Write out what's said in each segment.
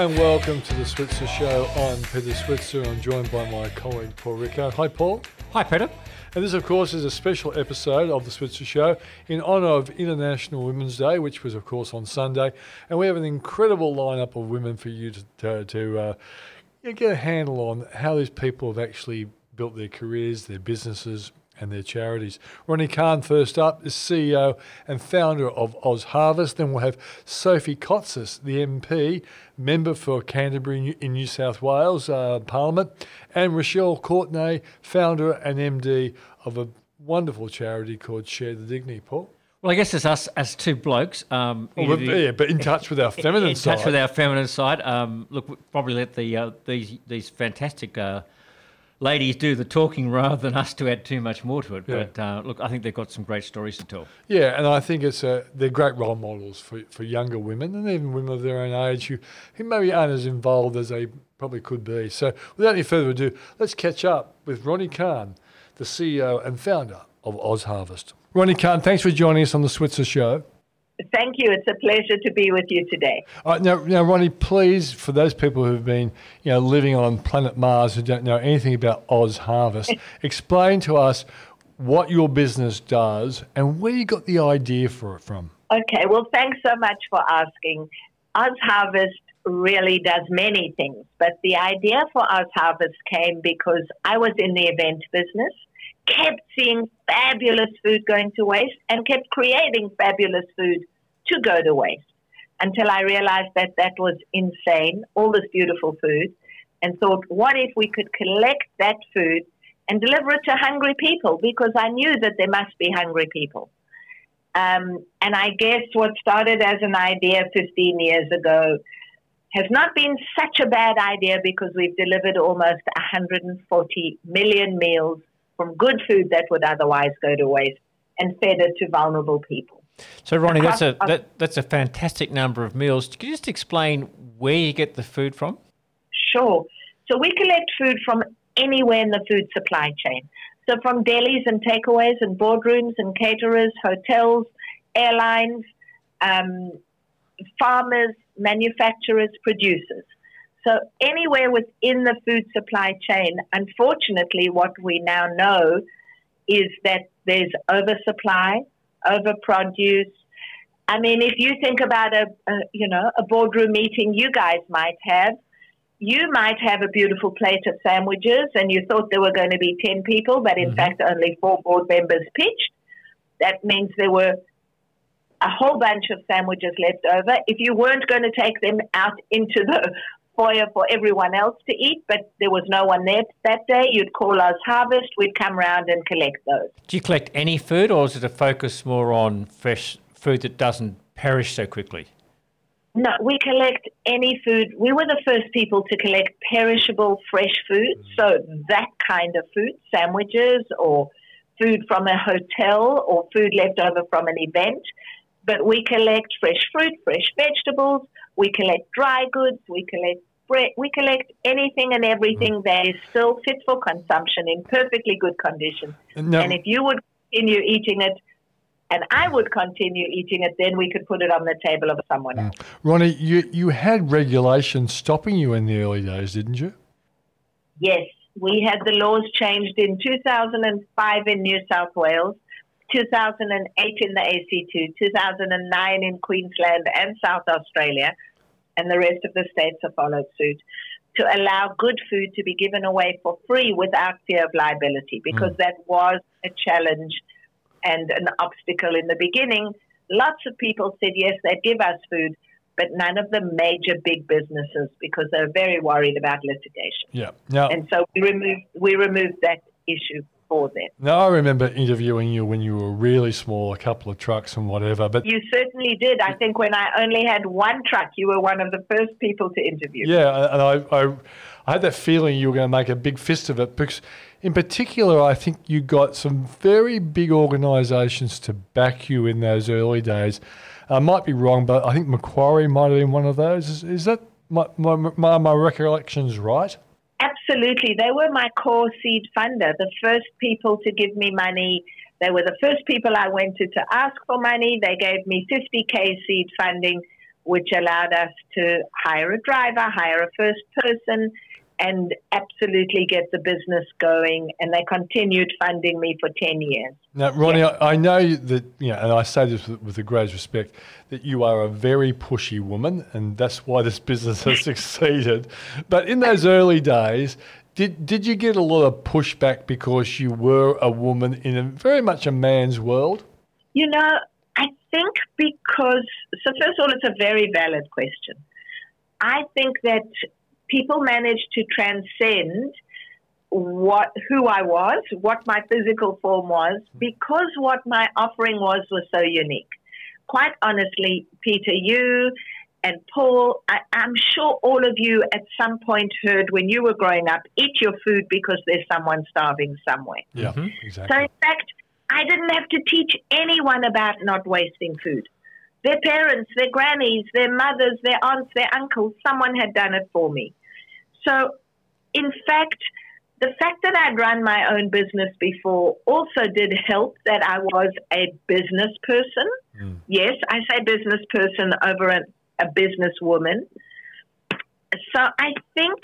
And welcome to the Switzer Show. I'm Peter Switzer. I'm joined by my colleague Paul Rickard. Hi, Paul. Hi, Peter. And this, of course, is a special episode of the Switzer Show in honour of International Women's Day, which was, of course, on Sunday. And we have an incredible lineup of women for you to, to, to uh, get a handle on how these people have actually built their careers, their businesses, and their charities. Ronni Kahn, first up, is CEO and founder of Oz Harvest. Then we'll have Sophie Cotsis, the MP, member for Canterbury in New South Wales uh, Parliament, and Rochelle Courtenay, founder and MD of a wonderful charity called Share the Dignity. Paul. Well, I guess it's us as two blokes. Um, well, but, yeah, but in touch with our feminine in side. In touch with our feminine side. Um, look, we'll probably let the uh, these these fantastic uh, ladies do the talking rather than us to add too much more to it. Yeah. But uh, look, I think they've got some great stories to tell. Yeah, and I think it's a, they're great role models for, for younger women and even women of their own age who, who maybe aren't as involved as they probably could be. So without any further ado, let's catch up with Ronni Kahn, the CEO and founder of Oz Harvest. Ronni Kahn, thanks for joining us on the Switzer Show. Thank you. It's a pleasure to be with you today. All right, now, now, Ronni, please, for those people who've been, you know, living on planet Mars who don't know anything about Oz Harvest, explain to us what your business does and where you got the idea for it from. Okay. Well, thanks so much for asking. Oz Harvest really does many things, but the idea for Oz Harvest came because I was in the event business, kept seeing fabulous food going to waste, and kept creating fabulous food to go to waste until I realized that that was insane, all this beautiful food, and thought, what if we could collect that food and deliver it to hungry people? Because I knew that there must be hungry people. Um, and I guess what started as an idea 15 years ago has not been such a bad idea because we've delivered almost 140 million meals from good food that would otherwise go to waste and fed it to vulnerable people. So, Ronni, that's a that, that's a fantastic number of meals. Could you just explain where you get the food from? Sure. So we collect food from anywhere in the food supply chain. So from delis and takeaways and boardrooms and caterers, hotels, airlines, um, farmers, manufacturers, producers. So anywhere within the food supply chain, unfortunately, what we now know is that there's oversupply, overproduce. I mean, if you think about a, a, you know a boardroom meeting you guys might have, you might have a beautiful plate of sandwiches, and you thought there were going to be ten people, but in Mm-hmm. fact only four board members pitched. That means there were a whole bunch of sandwiches left over. If you weren't going to take them out into the foyer for everyone else to eat, but there was no one there that day, you'd call Oz Harvest. We'd come round and collect those. Do you collect any food, or is it a focus more on fresh food that doesn't perish so quickly? No, we collect any food. We were the first people to collect perishable fresh food. Mm. So that kind of food, sandwiches or food from a hotel or food left over from an event. But we collect fresh fruit, fresh vegetables. We collect dry goods. We collect. We collect anything and everything mm-hmm. that is still fit for consumption in perfectly good condition. Now, And if you would continue eating it, and I would continue eating it, then we could put it on the table of someone mm. else. Ronni, you, you had regulations stopping you in the early days, didn't you? Yes, we had the laws changed in 2005 in New South Wales, 2008 in the ACT, 2009 in Queensland and South Australia, and the rest of the states have followed suit to allow good food to be given away for free without fear of liability because hmm. that was a challenge and an obstacle in the beginning. Lots of people said yes, they'd give us food, but none of the major big businesses because they're very worried about litigation. Yeah. Now, And so we removed we removed that issue. Before then. No, I remember interviewing you when you were really small, a couple of trucks and whatever. But You certainly did. I think when I only had one truck, you were one of the first people to interview. yeah, and I, I, I had that feeling you were going to make a big fist of it because, in particular, I think you got some very big organisations to back you in those early days. I might be wrong, but I think Macquarie might have been one of those. Is, is that my, my, my, my recollections right? Absolutely. They were my core seed funder, the first people to give me money. They were the first people I went to to ask for money. They gave me 50K seed funding, which allowed us to hire a driver, hire a first person, and absolutely get the business going. And they continued funding me for 10 years. Now, Ronni, I, I know that, you know, and I say this with, with the greatest respect, that you are a very pushy woman, and that's why this business has succeeded. But in those early days, did, did you get a lot of pushback because you were a woman in a, very much a man's world? You know, I think because, so first of all, it's a very valid question. I think that people managed to transcend what who I was, what my physical form was, because what my offering was was so unique. Quite honestly, Peter, you and Paul, I, I'm sure all of you at some point heard when you were growing up, eat your food because there's someone starving somewhere. Yeah, mm-hmm. So, exactly. in fact, I didn't have to teach anyone about not wasting food. Their parents, their grannies, their mothers, their aunts, their uncles, someone had done it for me. So, in fact, the fact that I'd run my own business before also did help that I was a business person. Hmm. Yes, I say business person over a, a business woman. So I think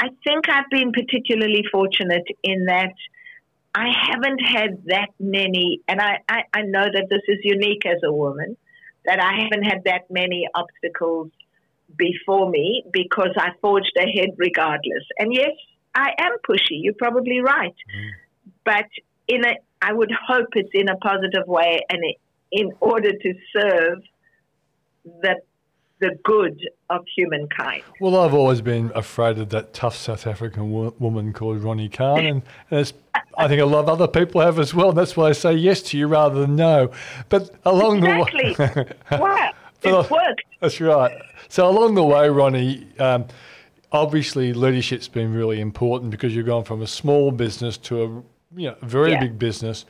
I think I've been particularly fortunate in that I haven't had that many, and I, I, I know that this is unique as a woman, that I haven't had that many obstacles before me because I forged ahead regardless. And yes, I am pushy. You're probably right, mm-hmm. but in a, I would hope it's in a positive way, and it, in order to serve the the good of humankind. Well, I've always been afraid of that tough South African wo- woman called Ronni Kahn, and, and it's, I think a lot of other people have as well. That's why I say yes to you rather than no. But along Exactly. the way, wow, It worked. That's right. So along the way, Ronni, um, obviously leadership's been really important because you've gone from a small business to a you know, very Yeah. big business.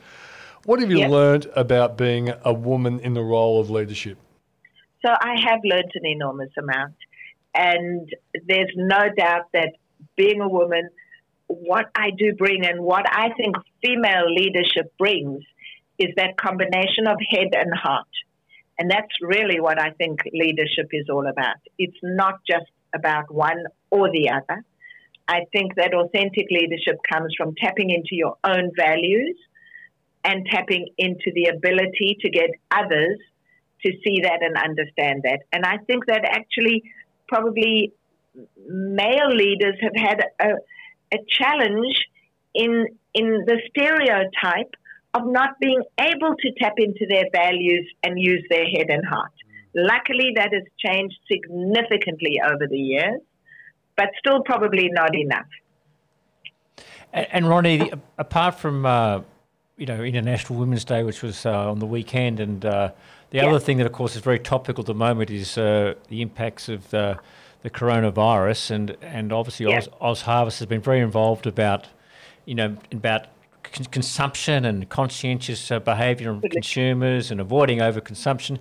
What have you Yeah. learned about being a woman in the role of leadership? So I have learned an enormous amount. And there's no doubt that being a woman, what I do bring and what I think female leadership brings is that combination of head and heart. And that's really what I think leadership is all about. It's not just about one or the other. I think that authentic leadership comes from tapping into your own values and tapping into the ability to get others to see that and understand that. And I think that actually, probably male leaders have had a, a challenge in in the stereotype of not being able to tap into their values and use their head and heart. Luckily, that has changed significantly over the years, but still probably not enough. And, and Ronni, the- apart from uh, you know International Women's Day, which was uh, on the weekend, and uh, the Yeah. other thing that, of course, is very topical at the moment is uh, the impacts of the, the coronavirus, and and obviously Yeah. Oz, Oz Harvest has been very involved about you know about con- consumption and conscientious uh, behaviour of consumers and avoiding overconsumption.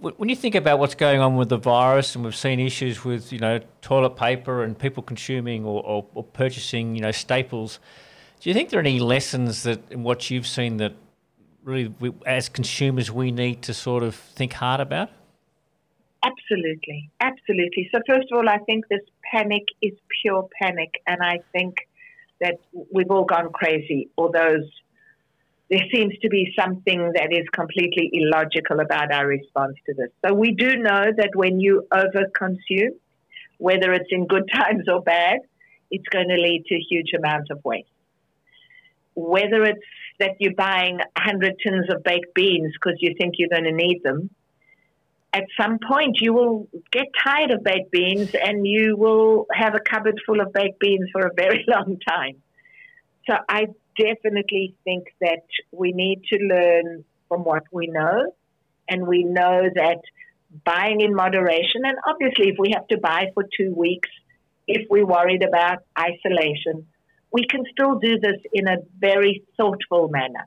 Wh- When you think about what's going on with the virus, and we've seen issues with you know toilet paper and people consuming or, or, or purchasing you know staples, do you think there are any lessons that in what you've seen that really, we, as consumers, we need to sort of think hard about? Absolutely, absolutely. So first of all, I think this panic is pure panic, and I think that we've all gone crazy. Although there seems to be something that is completely illogical about our response to this. So we do know that when you overconsume, whether it's in good times or bad, it's going to lead to huge amounts of waste. Whether it's that you're buying 100 tins of baked beans because you think you're going to need them, at some point you will get tired of baked beans and you will have a cupboard full of baked beans for a very long time. So I definitely think that we need to learn from what we know, and we know that buying in moderation, and obviously, if we have to buy for two weeks, if we're worried about isolation, we can still do this in a very thoughtful manner.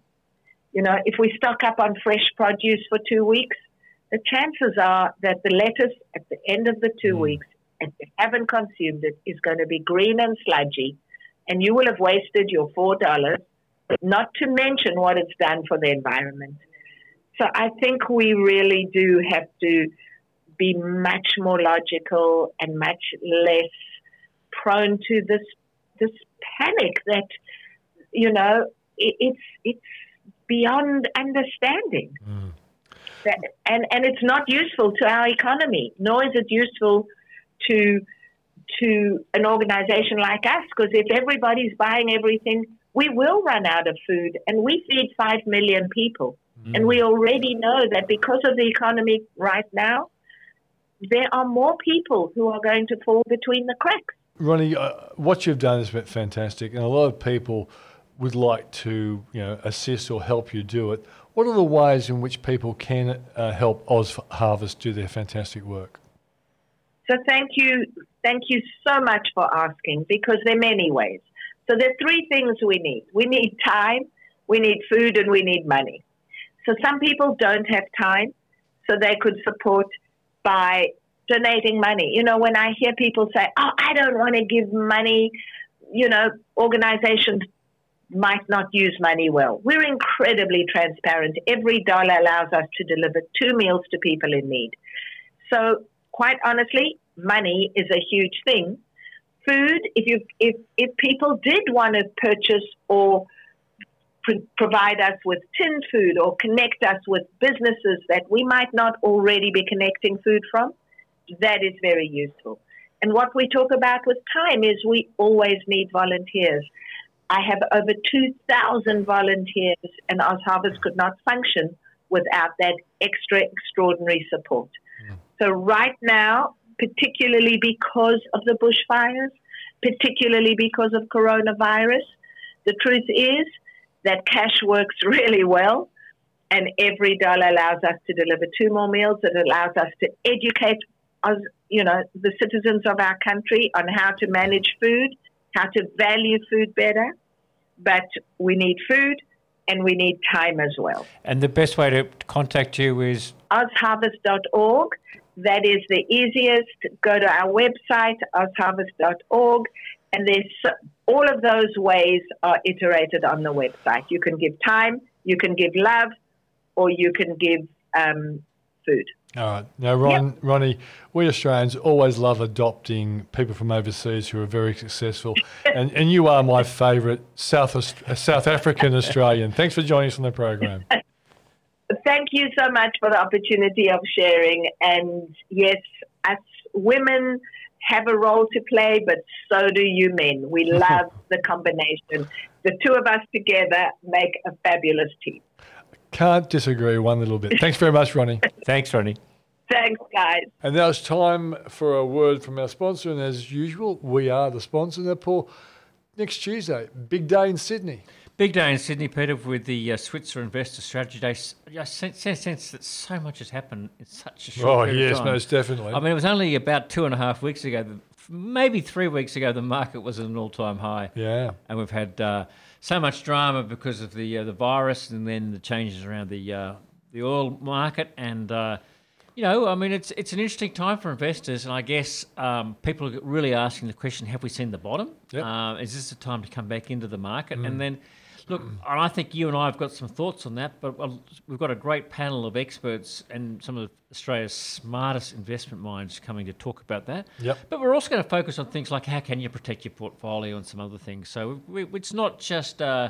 You know, if we stock up on fresh produce for two weeks, the chances are that the lettuce at the end of the two hmm. weeks, if you haven't consumed it, is going to be green and sludgy, and you will have wasted your four dollars, not to mention what it's done for the environment. So I think we really do have to be much more logical and much less prone to this this panic that you know it, it's it's beyond understanding. Hmm. That, and and it's not useful to our economy, nor is it useful to to an organization like us. Because if everybody's buying everything, we will run out of food, and we feed five million people, and we already know that because of the economy right now, there are more people who are going to fall between the cracks. Ronni, uh, what you've done has been fantastic, and a lot of people would like to, you know, assist or help you do it. What are the ways in which people can uh, help Oz Harvest do their fantastic work? So thank you, thank you so much for asking because there are many ways. So there are three things we need. We need time, we need food, and we need money. So some people don't have time, so they could support by donating money. You know, when I hear people say, "Oh, I don't want to give money," you know, organizations might not use money well. We're incredibly transparent. Every dollar allows us to deliver two meals to people in need. So, quite honestly, money is a huge thing. Food, if you if if people did want to purchase or pro- provide us with tinned food or connect us with businesses that we might not already be connecting food from, that is very useful. And what we talk about with time is we always need volunteers. I have over 2,000 volunteers, and Oz Harvest could not function without that extra extraordinary support. Mm. So, right now, particularly because of the bushfires, particularly because of coronavirus, the truth is that cash works really well, and every dollar allows us to deliver two more meals. It allows us to educate us, you know, the citizens of our country on how to manage food, how to value food better. But we need food and we need time as well. And the best way to contact you is ozharvest.org. That is the easiest. Go to our website, ozharvest.org, and there's all of those ways are iterated on the website. You can give time, you can give love, or you can give um, food. All right. Now, Ron, Ronni, we Australians always love adopting people from overseas who are very successful, and, and you are my favourite South uh, South African Australian. Thanks for joining us on the program. Thank you so much for the opportunity of sharing. And yes, us women have a role to play, but so do you men. We love the combination. The two of us together make a fabulous team. Can't disagree one little bit. Thanks very much, Ronni. thanks, Ronni. Thanks, guys. And now it's time for a word from our sponsor, and as usual, we are the sponsor. Now, Paul, next Tuesday, big day in Sydney. Big day in Sydney, Peter, with the uh, Switzer Investor Strategy Day. S- I sense, sense, sense that so much has happened in such a short Oh, period of time. Oh, yes, most definitely. I mean, it was only about two and a half weeks ago, maybe three weeks ago, the market was at an all-time high. Yeah. and we've had uh, so much drama because of the uh, the virus, and then the changes around the uh, the oil market, and uh, you know, I mean, it's it's an interesting time for investors, and I guess um, people are really asking the question: Have we seen the bottom? Yep. Uh, is this the time to come back into the market? And then. Look, and I think you and I have got some thoughts on that, but we've got a great panel of experts and some of Australia's smartest investment minds coming to talk about that. Yep. But we're also going to focus on things like how can you protect your portfolio and some other things. So we, it's not just uh,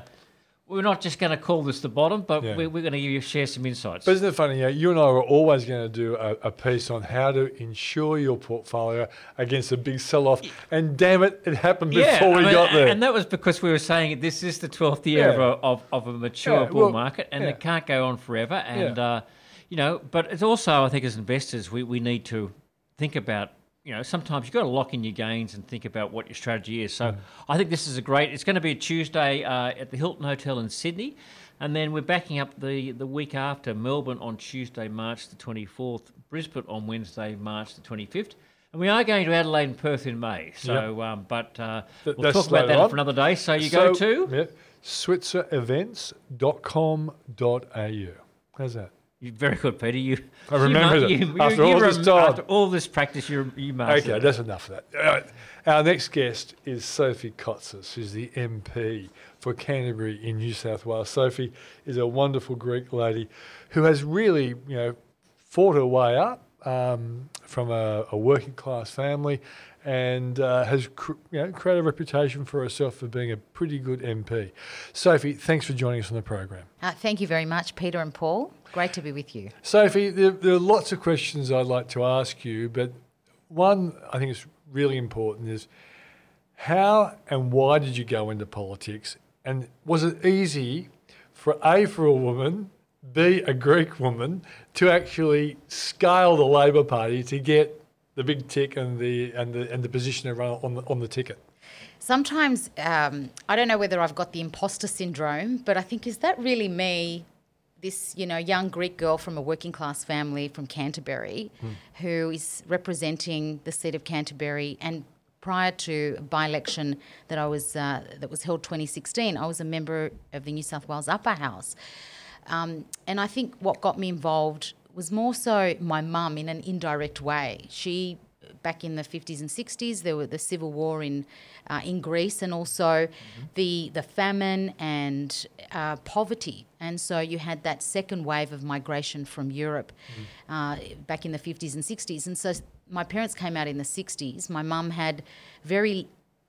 we're not just going to call this the bottom, but Yeah. we're, we're going to give you share some insights. But isn't it funny? You, you and I were always going to do a, a piece on how to insure your portfolio against a big sell off. And damn it, it happened before I we mean, got there. and that was because we were saying this is the twelfth year Yeah. of, a, of of a mature Yeah, bull well, market, and yeah. it can't go on forever. And Yeah. uh, you know, but it's also I think as investors we, we need to think about you know, sometimes you've got to lock in your gains and think about what your strategy is. So I think this is a great. It's going to be a Tuesday uh, at the Hilton Hotel in Sydney, and then we're backing up the the week after Melbourne on Tuesday, March the twenty fourth, Brisbane on Wednesday, March the twenty fifth. And we are going to Adelaide and Perth in May. So, um, but uh, Th- we'll talk about that on. for another day. So you go to Yeah, switzerevents.com.au. How's that? You're very good, Peter. You, I remembered you, it. you, After you all this time. After all this practice, you you mastered Okay, that's enough of that. Right. Our next guest is Sophie Cotsis, who's the MP for Canterbury in New South Wales. Sophie is a wonderful Greek lady who has really, you know, fought her way up um, from a, a working class family and uh, has cr- you know, created a reputation for herself for being a pretty good MP. Sophie, thanks for joining us on the program. Uh, thank you very much, Peter and Paul. Great to be with you. Sophie, there, there are lots of questions I'd like to ask you, but one I think is really important is how and why did you go into politics? And was it easy for A, for a woman, B, a Greek woman, to actually scale the Labor Party to get the big tick and the and the and the position run on the on the ticket? Sometimes um, I don't know whether I've got the imposter syndrome, but I think is that really me? This you know young Greek girl from a working class family from Canterbury, who is representing the seat of Canterbury and. Prior to a by-election that I was uh, that was held 2016, I was a member of the New South Wales Upper House, Um, and I think what got me involved was more so my mum in an indirect way. She, back in the 50s and 60s, there were the civil war in uh, in Greece, and also the the famine and uh, poverty. And so you had that second wave of migration from Europe uh, back in the 50s and 60s. And so my parents came out in the 60s. My mum had very,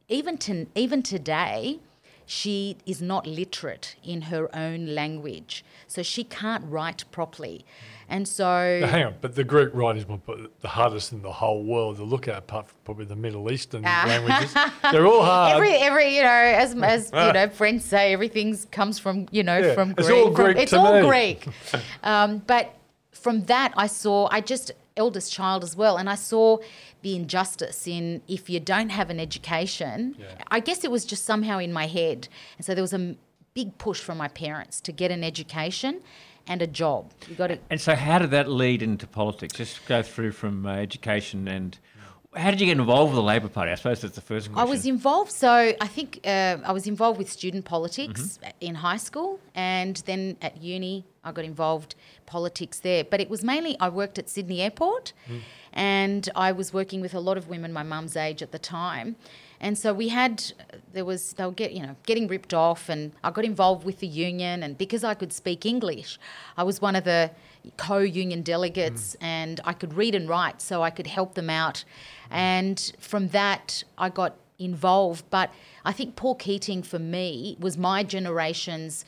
even to even today, she is not literate in her own language, so she can't write properly. And so, Hang on, but the Greek writers were the hardest in the whole world to look at, apart from probably the Middle Eastern languages. They're all hard. every every you know, as as you know, friends say, everything comes from you know Yeah, from it's Greek. all from- Greek it's to all me. Greek. um, but from that, I saw I just eldest child as well, and I saw the injustice in if you don't have an education. I guess it was just somehow in my head, and so there was a big push from my parents to get an education and a job. You got to And so, how did that lead into politics? Just go through from uh, education and how did you get involved with the Labor Party? I suppose that's the first question. I was involved, so I think uh, I was involved with student politics in high school, and then at uni I got involved politics there. But it was mainly I worked at Sydney Airport, and I was working with a lot of women my mum's age at the time, and so we had there was they were get you know getting ripped off, and I got involved with the union, and because I could speak English, I was one of the co-union delegates, and I could read and write, so I could help them out, and from that I got involved. But I think Paul Keating for me was my generation's.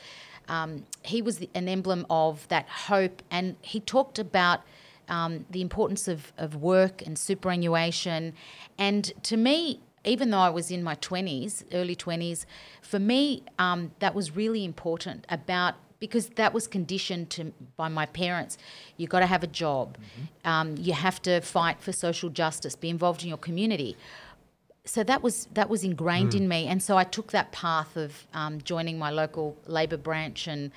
Um, he was the, an emblem of that hope, and he talked about um, the importance of, of work and superannuation. And to me, even though I was in my 20s, early 20s, for me, um, that was really important about because that was conditioned to by my parents. You've got to have a job. Um, you have to fight for social justice. Be involved in your community. So that was that was ingrained in me, and so I took that path of um, joining my local Labor branch. And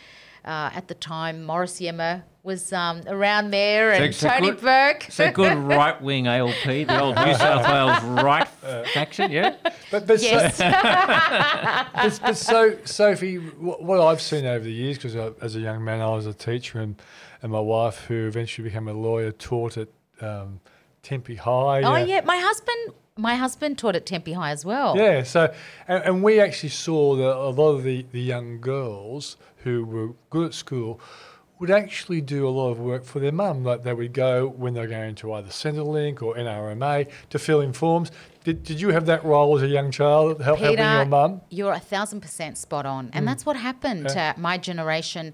uh, at the time, Morris Iemma was um, around there, and So- so Tony good- Burke. So good right wing ALP, the old New South Wales right faction, yeah? But, but, yes. but, but so, Sophie, what, what I've seen over the years, because as a young man I was a teacher, and, and my wife, who eventually became a lawyer, taught at um, Tempe High. Oh you yeah, my husband. My husband taught at Tempe High as well. Yeah, so and, and we actually saw that a lot of the, the young girls who were good at school would actually do a lot of work for their mum. Like they would go when they're going to either Centrelink or NRMA to fill in forms. Did, did you have that role as a young child, help, helping your mum? You're a thousand percent spot on, and mm. that's what happened to my generation.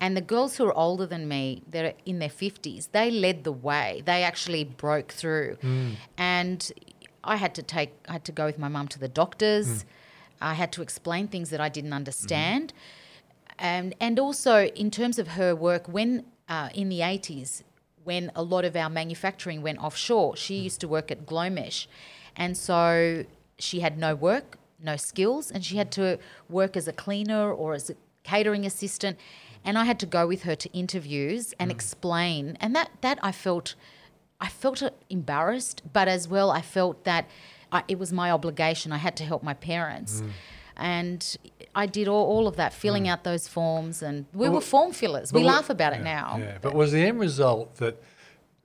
And the girls who are older than me, that are in their fifties, they led the way. They actually broke through, mm. and I had to take, I had to go with my mum to the doctors. Hmm. I had to explain things that I didn't mm-hmm. understand, and and also in terms of her work, when uh, in the eighties when a lot of our manufacturing went offshore. She hmm. used to work at Glomesh, and so she had no work, no skills, and she had to work as a cleaner or as a catering assistant. And I had to go with her to interviews and hmm. explain, and that that I felt, I felt embarrassed, but as well I felt that I, it was my obligation. I had to help my parents. Mm. And I did all, all of that, filling mm. out those forms, and we were form fillers. We But laugh about it now. Yeah, but was the end result that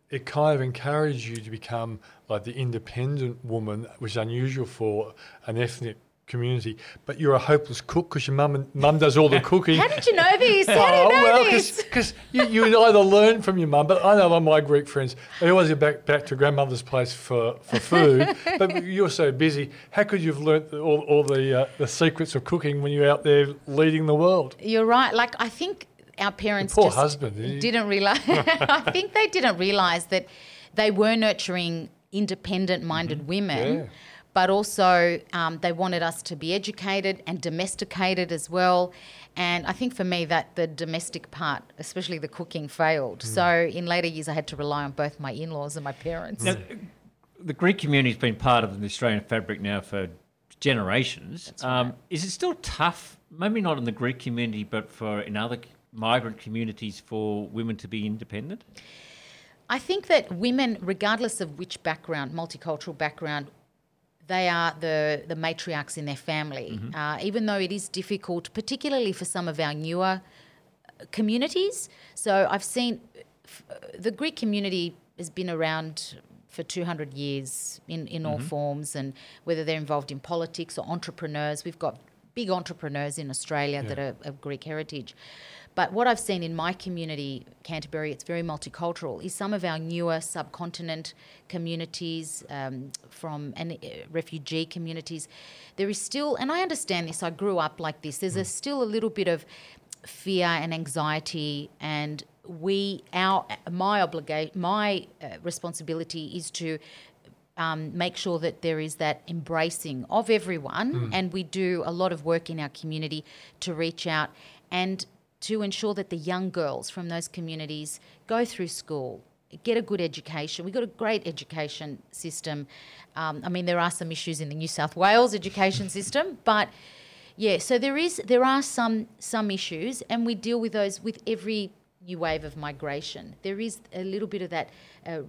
it kind of encouraged you to become like the independent woman, which is unusual for an ethnic community, but you're a hopeless cook because your mum and mum does all the cooking. How did you know this? How Oh, do you know well, this? because you, you either learn from your mum, but I know lot of my Greek friends, they always go back, back to grandmother's place for, for food, but you're so busy. How could you have learnt all, all the, uh, the secrets of cooking when you're out there leading the world? You're right. Like I think our parents poor just husband, didn't realize. I think they didn't realize that they were nurturing independent-minded women. Mm-hmm. Yeah. But also, um, they wanted us to be educated and domesticated as well. And I think for me, that the domestic part, especially the cooking, failed. Mm. So in later years, I had to rely on both my in-laws and my parents. Now, the Greek community's been part of the Australian fabric now for generations. Um, is it still tough? Maybe not in the Greek community, but for in other migrant communities, for women to be independent. I think that women, regardless of which background, multicultural background, they are the, the matriarchs in their family. Uh, even though it is difficult, particularly for some of our newer uh, communities. So I've seen f- the Greek community has been around for 200 years in, in all forms, and whether they're involved in politics or entrepreneurs. We've got big entrepreneurs in Australia that are of Greek heritage. But what I've seen in my community, Canterbury, it's very multicultural, is some of our newer subcontinent communities um, from and uh, refugee communities. There is still, and I understand this, I grew up like this, there's a, still a little bit of fear and anxiety and we our my obligation my uh, responsibility is to um, make sure that there is that embracing of everyone, and we do a lot of work in our community to reach out and to ensure that the young girls from those communities go through school, get a good education. We've got a great education system. Um, I mean, there are some issues in the New South Wales education system, but yeah, so there is there are some some issues, and we deal with those with every new wave of migration. There is a little bit of that. Uh,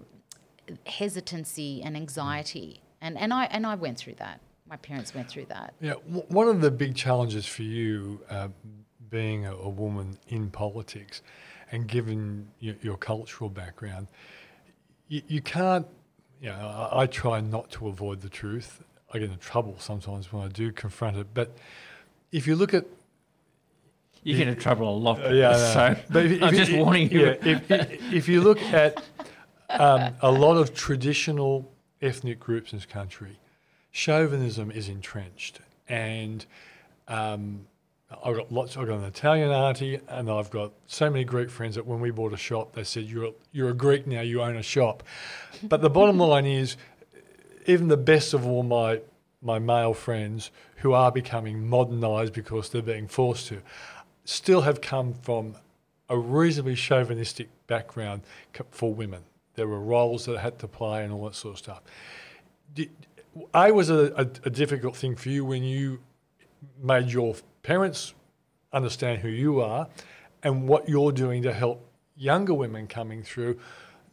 hesitancy and anxiety and and I and I went through that my parents went through that Yeah, w- one of the big challenges for you, uh, being a, a woman in politics, and given your, your cultural background, you, you can't. You know, I, I try not to avoid the truth. I get in trouble sometimes when I do confront it. But if you look at You get in trouble a lot. uh, yeah, so no. But if- I'm if- just warning you. Yeah, if, if, if you look at um, a lot of traditional ethnic groups in this country, chauvinism is entrenched, and um, I've got lots. I've got an Italian auntie, and I've got so many Greek friends that when we bought a shop, they said, "You're you're a Greek now. You own a shop." But the bottom line is, even the best of all my my male friends who are becoming modernised because they're being forced to, still have come from a reasonably chauvinistic background for women. There were roles that I had to play and all that sort of stuff. Did, a was a, a, a difficult thing for you when you made your parents understand who you are and what you're doing to help younger women coming through,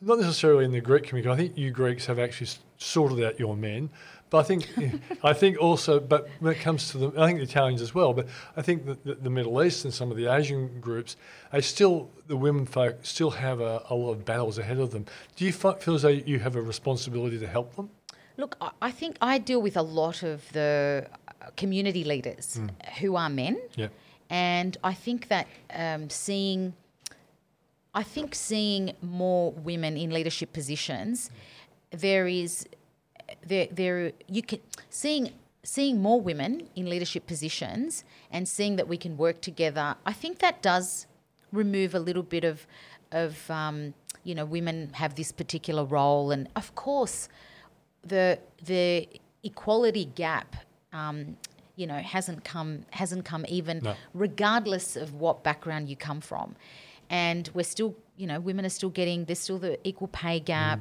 not necessarily in the Greek community. I think you Greeks have actually sorted out your men, but I think I think also, but when it comes to the, I think the Italians as well, but I think that the, the Middle East and some of the Asian groups, they still the women folk still have a, a lot of battles ahead of them. Do you feel as though you have a responsibility to help them? Look I- think I deal with a lot of the uh, community leaders who are men. Yeah. and I think that um, seeing I think seeing more women in leadership positions there is there there you can seeing seeing more women in leadership positions and seeing that we can work together I think that does remove a little bit of of um, you know women have this particular role. And of course the the equality gap um, you know hasn't come hasn't come even No. regardless of what background you come from and we're still you know, women are still getting, there's still the equal pay gap.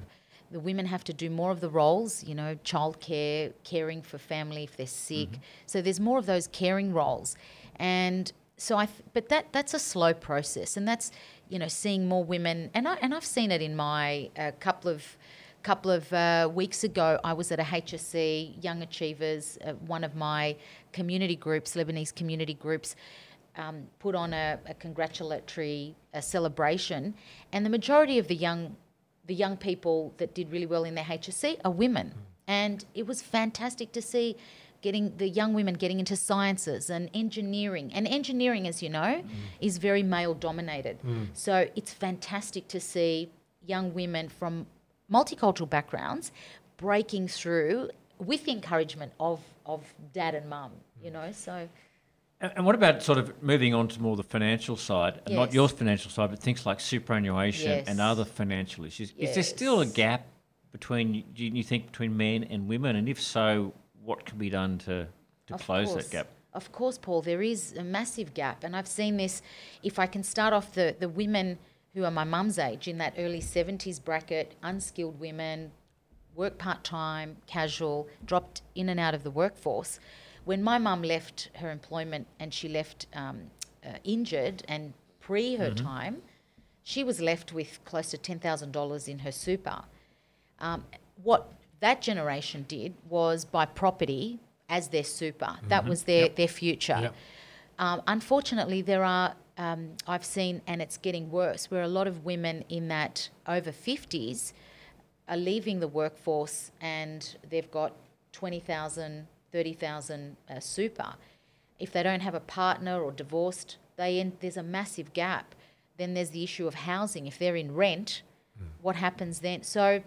The women have to do more of the roles, you know, childcare, caring for family if they're sick. So there's more of those caring roles. And so I, th- but that that's a slow process, and that's you know seeing more women, and I and I've seen it in my uh, couple of couple of uh, weeks ago. I was at a HSC Young Achievers, uh, one of my community groups, Lebanese community groups, um, put on a, a congratulatory uh celebration, and the majority of the young the young people that did really well in their HSC are women, and it was fantastic to see getting the young women getting into sciences and engineering. And engineering, as you know, is very male dominated. So it's fantastic to see young women from multicultural backgrounds breaking through with the encouragement of of dad and mum. You know, so And what about sort of moving on to more the financial side, and not your financial side, but things like superannuation and other financial issues? Is there still a gap between, do you think, between men and women? And if so, what can be done to, to Of close course. that gap? Of course, Paul, there is a massive gap. And I've seen this. If I can start off the, the women who are my mum's age, in that early 70s bracket, unskilled women, work part time, casual, dropped in and out of the workforce. When my mum left her employment and she left um, uh, injured and pre her time, she was left with close to $10,000 in her super. Um, what that generation did was buy property as their super. That was their, their future. Yep. Um, unfortunately, there are, um, I've seen, and it's getting worse, where a lot of women in that over 50s are leaving the workforce and they've got 20,000, 30,000 uh, super. If they don't have a partner or divorced, they end, there's a massive gap. Then there's the issue of housing. If they're in rent, what happens then? So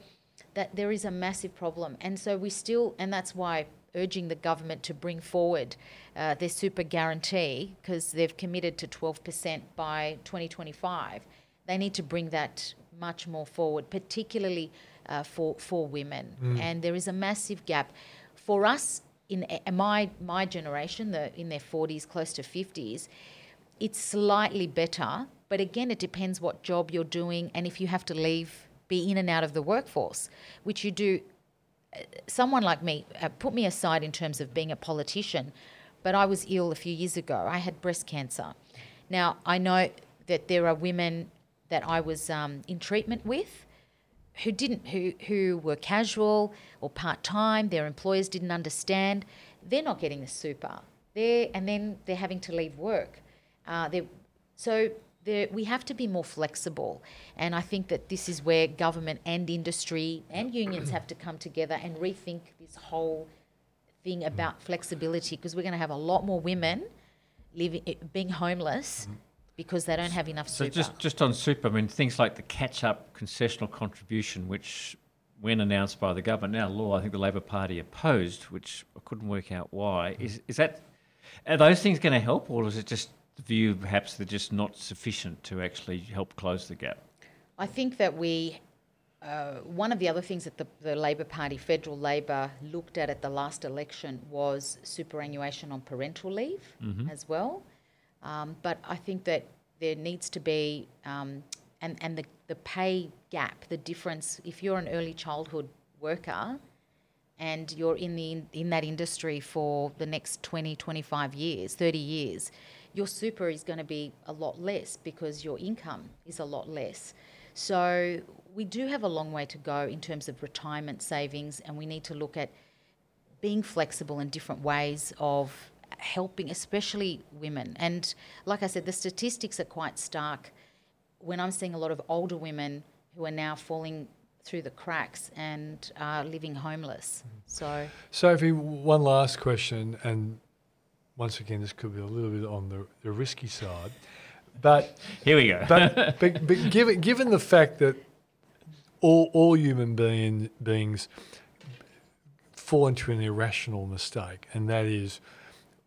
that there is a massive problem, and so we still, and that's why urging the government to bring forward uh, their super guarantee because they've committed to 12% by 2025. They need to bring that much more forward, particularly uh, for for women. And there is a massive gap for us in uh, my my generation, the in their 40s, close to 50s it's slightly better, but again, it depends what job you're doing and if you have to leave, be in and out of the workforce, which you do. Someone like me, uh, put me aside in terms of being a politician, but I was ill a few years ago. I had breast cancer. Now, I know that there are women that I was um, in treatment with who didn't who who were casual or part time. Their employers didn't understand. They're not getting the super. They're and then they're having to leave work. Uh, so there, we have to be more flexible, and I think that this is where government and industry and unions have to come together and rethink this whole thing about flexibility because we're going to have a lot more women living eh, being homeless mm-hmm. because they don't have enough So super. just just on super, I mean things like the catch-up concessional contribution, which when announced by the government, now law, I think the Labor Party opposed, which I couldn't work out why. Mm-hmm. Is is that are those things going to help, or is it just view perhaps they're just not sufficient to actually help close the gap? I think that we, uh, one of the other things that the, the Labor Party, federal Labor, looked at at the last election was superannuation on parental leave as well. Um, but I think that there needs to be, um, and, and the, the pay gap, the difference, if you're an early childhood worker and you're in, the, in that industry for the next 20, 25 years, 30 years, your super is going to be a lot less because your income is a lot less. So we do have a long way to go in terms of retirement savings, and we need to look at being flexible in different ways of helping, especially women. And like I said, the statistics are quite stark. When I'm seeing a lot of older women who are now falling through the cracks and are living homeless. So Sophie, one last question, and once again, this could be a little bit on the, the risky side, but Here we go. but, but, but given given the fact that all all human being, beings fall into an irrational mistake, and that is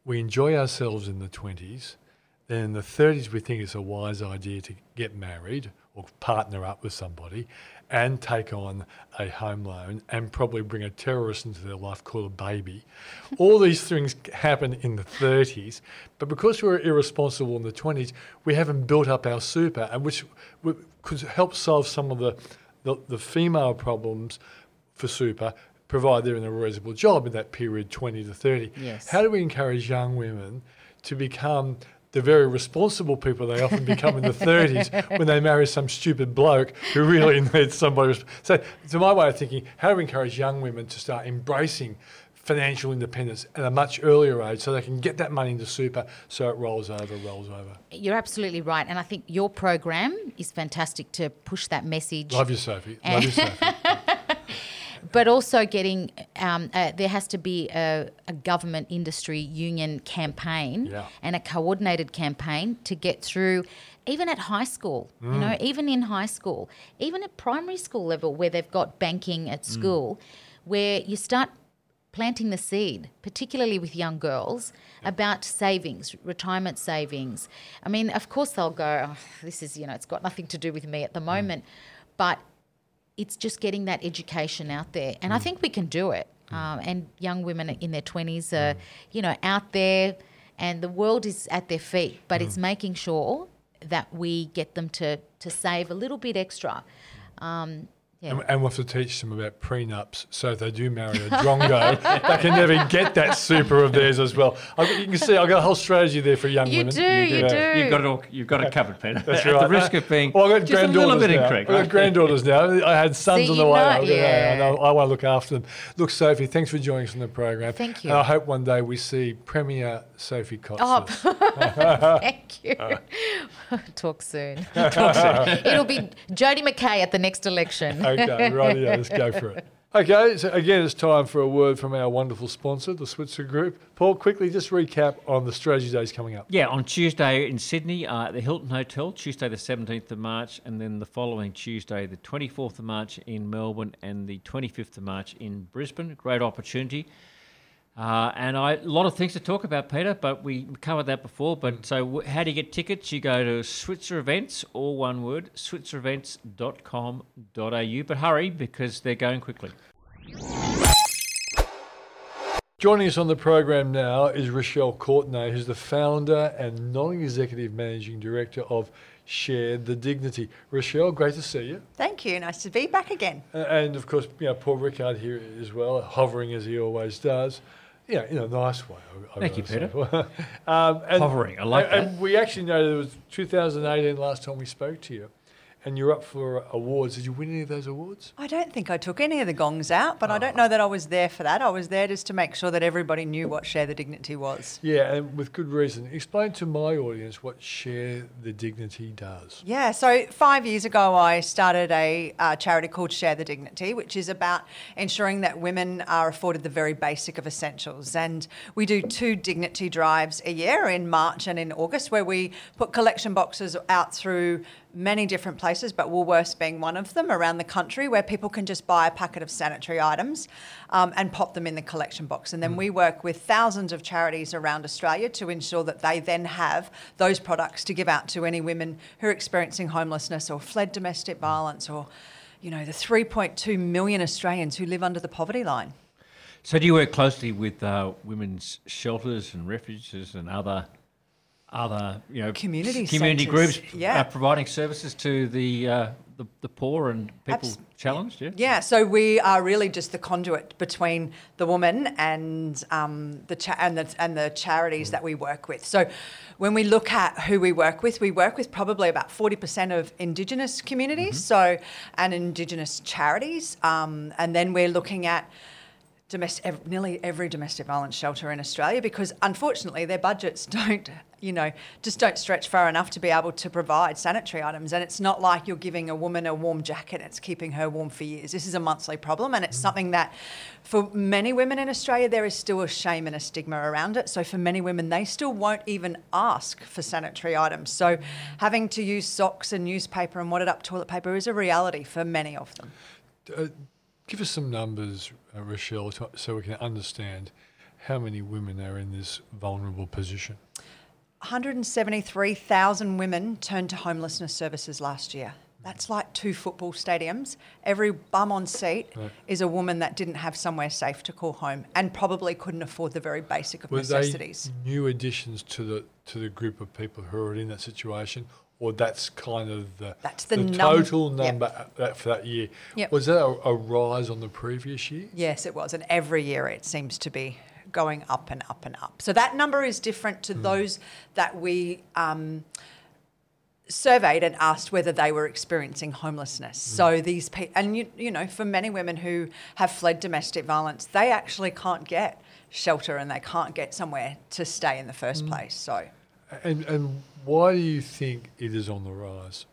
we enjoy ourselves in the twenties, then in the thirties we think it's a wise idea to get married or partner up with somebody, and take on a home loan and probably bring a terrorist into their life called a baby. All these things happen in the 30s, but because we were irresponsible in the 20s, we haven't built up our super, and which could help solve some of the, the, the female problems for super, provide they're in a reasonable job in that period 20 to 30. Yes. How do we encourage young women to become the very responsible people they often become in the 30s when they marry some stupid bloke who really needs somebody. So, to my way of thinking, how do we encourage young women to start embracing financial independence at a much earlier age so they can get that money into super so it rolls over, rolls over? You're absolutely right. And I think your program is fantastic to push that message. Love you, Sophie. Love you, Sophie. but also getting um, uh, there has to be a, a government industry union campaign Yeah. and a coordinated campaign to get through even at high school you Mm. know even in high school even at primary school level where they've got banking at Mm. school where you start planting the seed particularly with young girls about savings retirement savings i mean of course they'll go oh, this is you know it's got nothing to do with me at the moment but it's just getting that education out there, and I think we can do it. Um, and young women in their twenties are, you know, out there, and the world is at their feet. But it's making sure that we get them to to save a little bit extra. Um, yeah. And, and we'll have to teach them about prenups so if they do marry a drongo, they can never get that super of theirs as well. I've, you can see I've got a whole strategy there for young You women. do, you Yeah. do. You've got it all. You've got it covered, Peter. That's At the risk of being well, I've got just a granddaughters little bit now. incorrect. I've got granddaughters now. I had sons See, on the way. know- I've got- yeah. I, I want to look after them. Look, Sophie, thanks for joining us on the program. Thank you. And I hope one day we see Premier Sophie Cox. Oh, thank you. Talk soon. It'll be Jodi McKay at the next election. Okay, right, yeah, let's go for it. Okay, so again, it's time for a word from our wonderful sponsor, the Switzer Group. Paul, quickly just recap on the strategy days coming up. Yeah, on Tuesday in Sydney uh, at the Hilton Hotel, Tuesday the 17th of March, and then the following Tuesday, the 24th of March in Melbourne and the 25th of March in Brisbane. Great opportunity. Uh, and I, a lot of things to talk about, Peter, but we covered that before. But so, w- how do you get tickets? You go to Switzer Events, all one word, switzerevents.com.au. But hurry because they're going quickly. Joining us on the program now is Rochelle Courtenay, who's the founder and non-executive managing director of Share the Dignity. Rochelle, great to see you. Thank you. Nice to be back again. And of course, you know, Paul Rickard here as well, hovering as he always does. Yeah, in a nice way. I- I Thank you, gotta um, and, Hovering, I like and, that. And we actually know that it was 2018 last time we spoke to you, and you're up for awards. Did you win any of those awards? I don't think I took any of the gongs out, but I don't know that I was there for that. I was there just to make sure that everybody knew what Share the Dignity was. Yeah, and with good reason. Explain to my audience what Share the Dignity does. Yeah, so five years ago, I started a uh, charity called Share the Dignity, which is about ensuring that women are afforded the very basic of essentials. And we do two dignity drives a year in March and in August, where we put collection boxes out through many different places, but Woolworths being one of them around the country, where people can just buy a packet of sanitary items um, and pop them in the collection box. And then we work with thousands of charities around Australia to ensure that they then have those products to give out to any women who are experiencing homelessness or fled domestic violence or, you know, the 3.2 million Australians who live under the poverty line. So, do you work closely with uh, women's shelters and refuges and other other you know Community community centres, groups yeah. uh, providing services to the, uh, the the poor and people Abs- challenged? Yeah. Yeah, so we are really just the conduit between the woman and um, the cha- and the and the charities that we work with. So when we look at who we work with, we work with probably about forty percent of Indigenous communities, so and Indigenous charities, um, and then we're looking at. Domestic, ev- nearly every domestic violence shelter in Australia because unfortunately their budgets don't, you know, just don't stretch far enough to be able to provide sanitary items. And it's not like you're giving a woman a warm jacket and it's keeping her warm for years. This is a monthly problem and it's something that for many women in Australia there is still a shame and a stigma around it. So for many women they still won't even ask for sanitary items. So having to use socks and newspaper and wadded up toilet paper is a reality for many of them. Uh, give us some numbers, uh, Rochelle, to, so we can understand how many women are in this vulnerable position. 173,000 women turned to homelessness services last year. That's like two football stadiums, every bum on seat is a woman that didn't have somewhere safe to call home and probably couldn't afford the very basic of Were necessities. they new additions to the to the group of people who are in that situation, or that's kind of the That's the num- total number at that, for that year? Yep. Was that a, a rise on the previous year? Yes, it was. And every year it seems to be going up and up and up. So that number is different to hmm. those that we um, surveyed and asked whether they were experiencing homelessness. Hmm. So these people, and you, you know, for many women who have fled domestic violence, they actually can't get shelter and they can't get somewhere to stay in the first hmm. place. So. And and why do you think it is on the rise?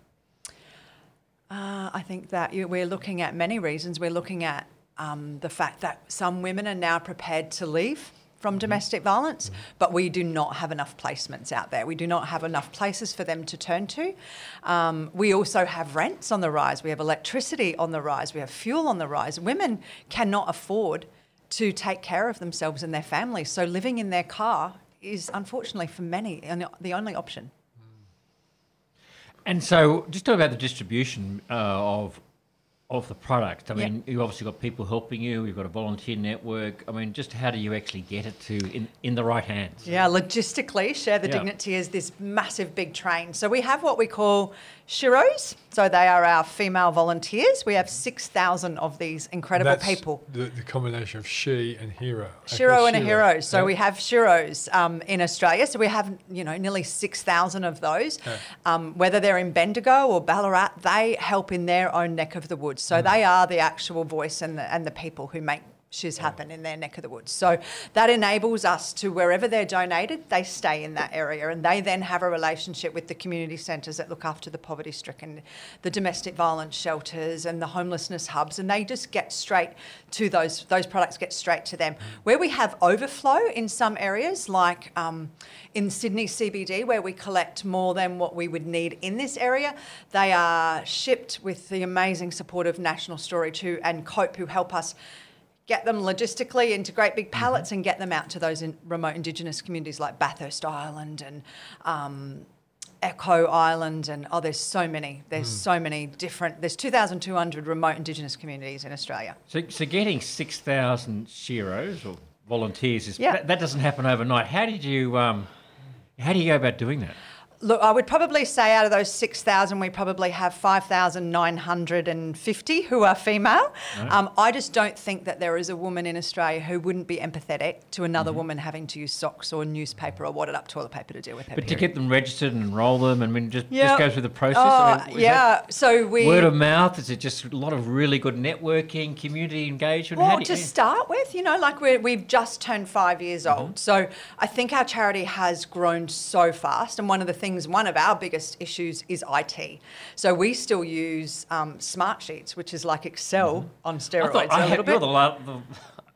Uh, I think that you, we're looking at many reasons. We're looking at um, the fact that some women are now prepared to leave from domestic violence, but we do not have enough placements out there. We do not have enough places for them to turn to. Um, we also have rents on the rise. We have electricity on the rise. We have fuel on the rise. Women cannot afford to take care of themselves and their families. So living in their car is unfortunately for many the only option. And so, just talk about the distribution uh, of of the product. I mean, you obviously got people helping you. You've got a volunteer network. I mean, just how do you actually get it to in, in the right hands? Yeah, logistically, Share the Yeah. Dignity is this massive big train. So we have what we call Sheroes. So they are our female volunteers. We have 6,000 of these incredible That's people. The, the combination of she and hero. Shero and a hero. So Yeah. we have Sheroes um, in Australia. So we have, you know, nearly 6,000 of those. Um, whether they're in Bendigo or Ballarat, they help in their own neck of the woods. So they are the actual voice and the, and the people who make shiz happen in their neck of the woods. So that enables us to, wherever they're donated, they stay in that area and they then have a relationship with the community centres that look after the poverty stricken, the domestic violence shelters and the homelessness hubs and they just get straight to those, those products get straight to them. Where we have overflow in some areas, like um, in Sydney CBD, where we collect more than what we would need in this area, they are shipped with the amazing support of National Storage who, and COPE who help us get them logistically into great big pallets and get them out to those in remote Indigenous communities like Bathurst Island and um, Elcho Island and oh, there's so many. There's so many different. There's 2,200 remote Indigenous communities in Australia. So, so getting six thousand Sheroes or volunteers is Yeah. that, that doesn't happen overnight. How did you um, how do you go about doing that? Look, I would probably say out of those 6,000, we probably have 5,950 who are female. Um, I just don't think that there is a woman in Australia who wouldn't be empathetic to another woman having to use socks or newspaper or wadded up toilet paper to deal with her But to get them registered and enroll them, and mean, just Yeah. just go through the process. Oh, I mean, yeah. So we word of mouth. Is it just a lot of really good networking, community engagement? Well, to start with, you know, like we're, we've just turned five years Mm-hmm. old. So I think our charity has grown so fast. And one of the things, one of our biggest issues is IT. So we still use um, Smartsheets, which is like Excel on I steroids thought I a had little you're bit. the, la- the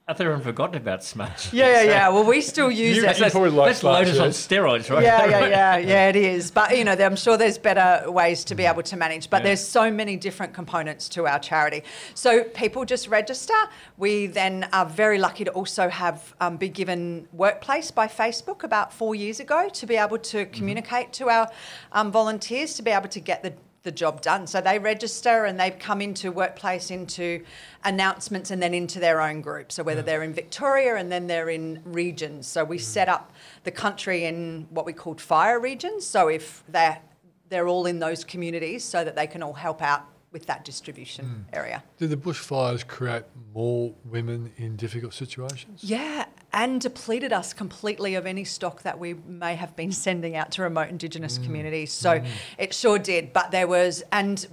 I thought everyone forgotten about Smart. Yeah, yeah, yeah. Well, we still use You- it. you probably like That's Lotus on steroids, right? yeah, yeah, yeah, yeah, it is. But you know, I'm sure there's better ways to be able to manage. But Yeah. there's so many different components to our charity. So people just register. We then are very lucky to also have um, be given Workplace by Facebook about four years ago to be able to communicate to our um, volunteers to be able to get the the job done. So they register and they come into workplace, into announcements, and then into their own group. So whether mm. they're in Victoria and then they're in regions. So we mm. set up the country in what we called fire regions. So if they're they're all in those communities, so that they can all help out with that distribution hmm. area. Did the bushfires create more women in difficult situations? Yeah, and depleted us completely of any stock that we may have been sending out to remote Indigenous hmm. communities. So hmm. it sure did. But there was, and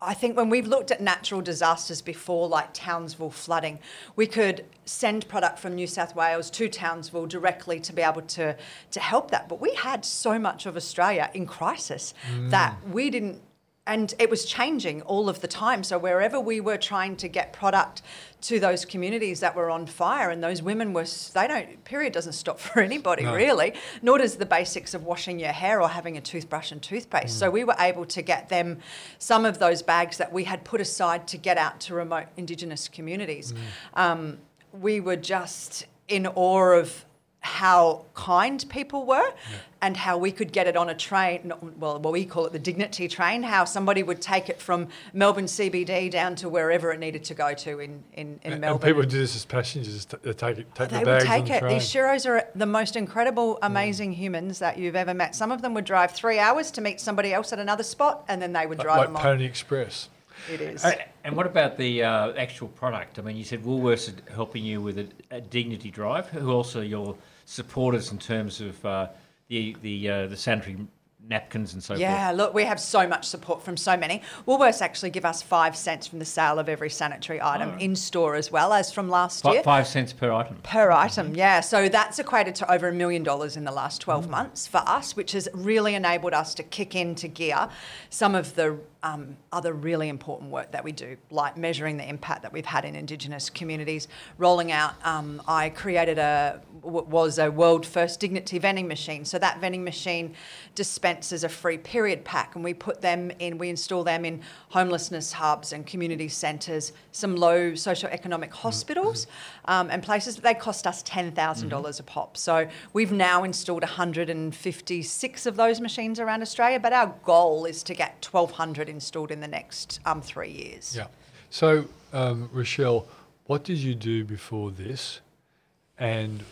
I think when we've looked at natural disasters before, like Townsville flooding, we could send product from New South Wales to Townsville directly to be able to, to help that. But we had so much of Australia in crisis that we didn't and it was changing all of the time. So wherever we were trying to get product to those communities that were on fire, and those women were, they don't, period doesn't stop for anybody No. really, nor does the basics of washing your hair or having a toothbrush and toothpaste. So we were able to get them some of those bags that we had put aside to get out to remote Indigenous communities. Um, we were just in awe of how kind people were and how we could get it on a train well what we call it the dignity train how somebody would take it from melbourne cbd down to wherever it needed to go to in, in, in And melbourne people do this as passengers. t- They take it, take they the would take on the it. train. These Sheroes are the most incredible, amazing humans that you've ever met. Some of them would drive three hours to meet somebody else at another spot, and then they would drive like them on. Pony Express. It is. A- And what about the uh, actual product? I mean, you said Woolworths are helping you with a, a dignity drive. Who also are your supporters in terms of uh, the the uh, the sanitary napkins and so forth. Yeah, forth? look, we have so much support from so many. Woolworths actually give us five cents from the sale of every sanitary item in store as well as from last year. five cents per item. Per item, yeah. So that's equated to over a million dollars in the last 12 months for us, which has really enabled us to kick into gear some of the um, other really important work that we do, like measuring the impact that we've had in Indigenous communities. Rolling out, um, I created a was a world first dignity vending machine. So that vending machine dispenses a free period pack, and we put them in. We install them in homelessness hubs and community centres, some low socioeconomic hospitals, um, and places. They cost us ten dollars a pop. So we've now installed 156 of those machines around Australia, but our goal is to get 1,200 installed in the next um, three years. Yeah. So, um, Rochelle, what did you do before this, and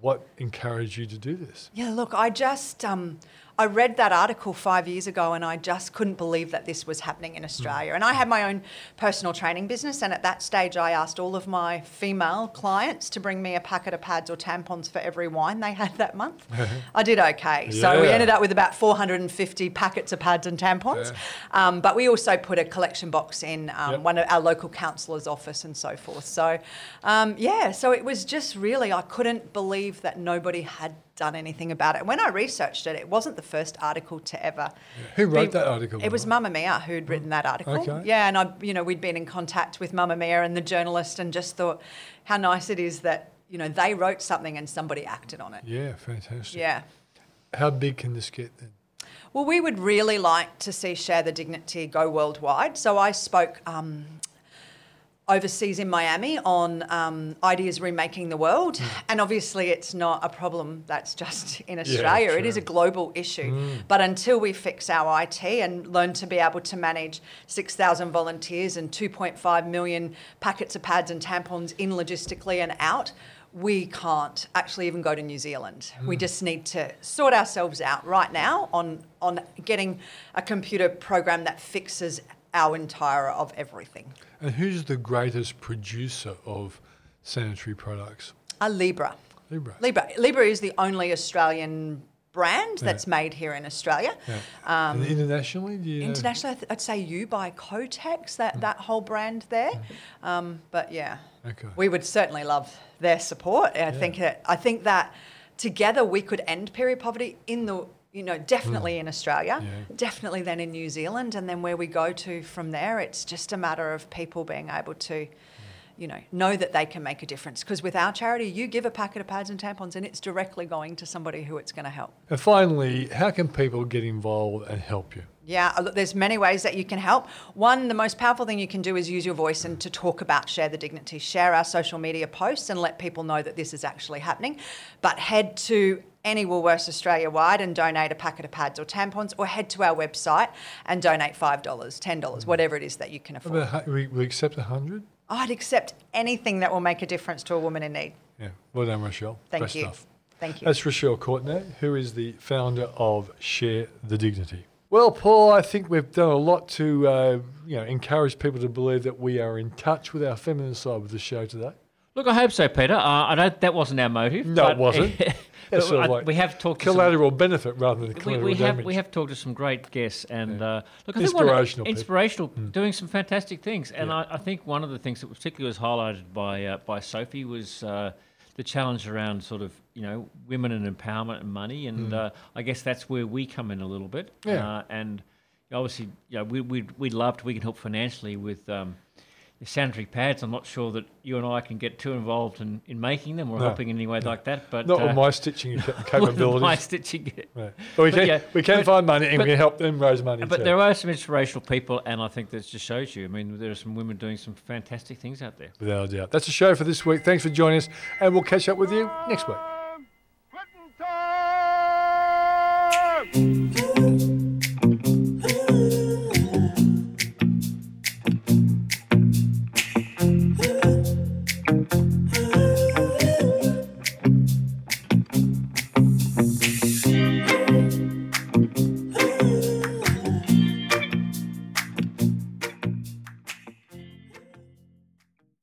what encouraged you to do this? Yeah, look, I just um, I read that article five years ago, and I just couldn't believe that this was happening in Australia. And I had my own personal training business, and at that stage, I asked all of my female clients to bring me a packet of pads or tampons for every wine they had that month. I did okay, so we ended up with about 450 packets of pads and tampons. Um, but we also put a collection box in um, Yep. one of our local councillor's office and so forth. So, um, yeah, so it was just really, I couldn't believe that nobody had done anything about it. When I researched it, it wasn't the first article to ever. Who wrote be- that article? It was Mamamia who'd written that article. Okay. Yeah, and I, you know, we'd been in contact with Mamamia and the journalist, and just thought how nice it is that you know they wrote something and somebody acted on it. Yeah, fantastic. Yeah. How big can this get then? Well, we would really like to see Share the Dignity go worldwide. So I spoke um, overseas in Miami on um, ideas remaking the world. Hmm. And obviously, it's not a problem that's just in Australia, it is a global issue. Hmm. But until we fix our IT and learn to be able to manage 6,000 volunteers and 2.5 million packets of pads and tampons in logistically and out, we can't actually even go to New Zealand. We hmm. just need to sort ourselves out right now on on getting a computer program that fixes our entire of everything. And who's the greatest producer of sanitary products? A Libra. Libra. Libra. Libra is the only Australian brand that's made here in Australia. Yeah. and um, internationally, do you? Internationally, th- I'd say you buy Kotex, that, mm. that whole brand there. Mm-hmm. Um, but yeah, Okay. we would certainly love their support. I think that I think that together we could end period poverty in the you know definitely hmm. in Australia, Yeah. definitely then in New Zealand, and then where we go to from there, it's just a matter of people being able to. You know, know that they can make a difference because with our charity, you give a packet of pads and tampons, and it's directly going to somebody who it's going to help. And finally, how can people get involved and help you? Yeah, uh, there's many ways that you can help. One, the most powerful thing you can do is use your voice and to talk about Share the Dignity. Share our social media posts and let people know that this is actually happening. But head to any Woolworths Australia wide and donate a packet of pads or tampons, or head to our website and donate $5, $10, whatever it is that you can afford. We, we accept 100? I'd accept anything that will make a difference to a woman in need. Yeah. Well done, Rochelle. Thank you. stuff. Thank you. That's Rochelle Courtenay, who is the founder of Share the Dignity. Well, Paul, I think we've done a lot to uh, you know encourage people to believe that we are in touch with our feminine side with the show today. Look, I hope so, Peter. Uh, I don't. That wasn't our motive. No, it wasn't. sort of like we have talked. to some- collateral benefit rather than we, collateral we have damage. we have talked to some great guests and uh, look, I think Inspirational people. inspirational, doing some fantastic things. And I, I think one of the things that particularly was highlighted by uh, by Sophie was uh, the challenge around sort of you know women and empowerment and money, and uh, I guess that's where we come in a little bit. Yeah. Uh, and obviously, you know, we we'd, we'd love to we can help financially with. Um, the sanitary pads. I'm not sure that you and I can get too involved in, in making them or no, helping in any way no. like that. But not uh, with my stitching capabilities. my stitching. Yeah. But we but can yeah, we can but, find money and but, we can help them raise money. But too. there are some inspirational people, and I think that just shows you. I mean, there are some women doing some fantastic things out there. Without a doubt. That's the show for this week. Thanks for joining us, and we'll catch up with you next week.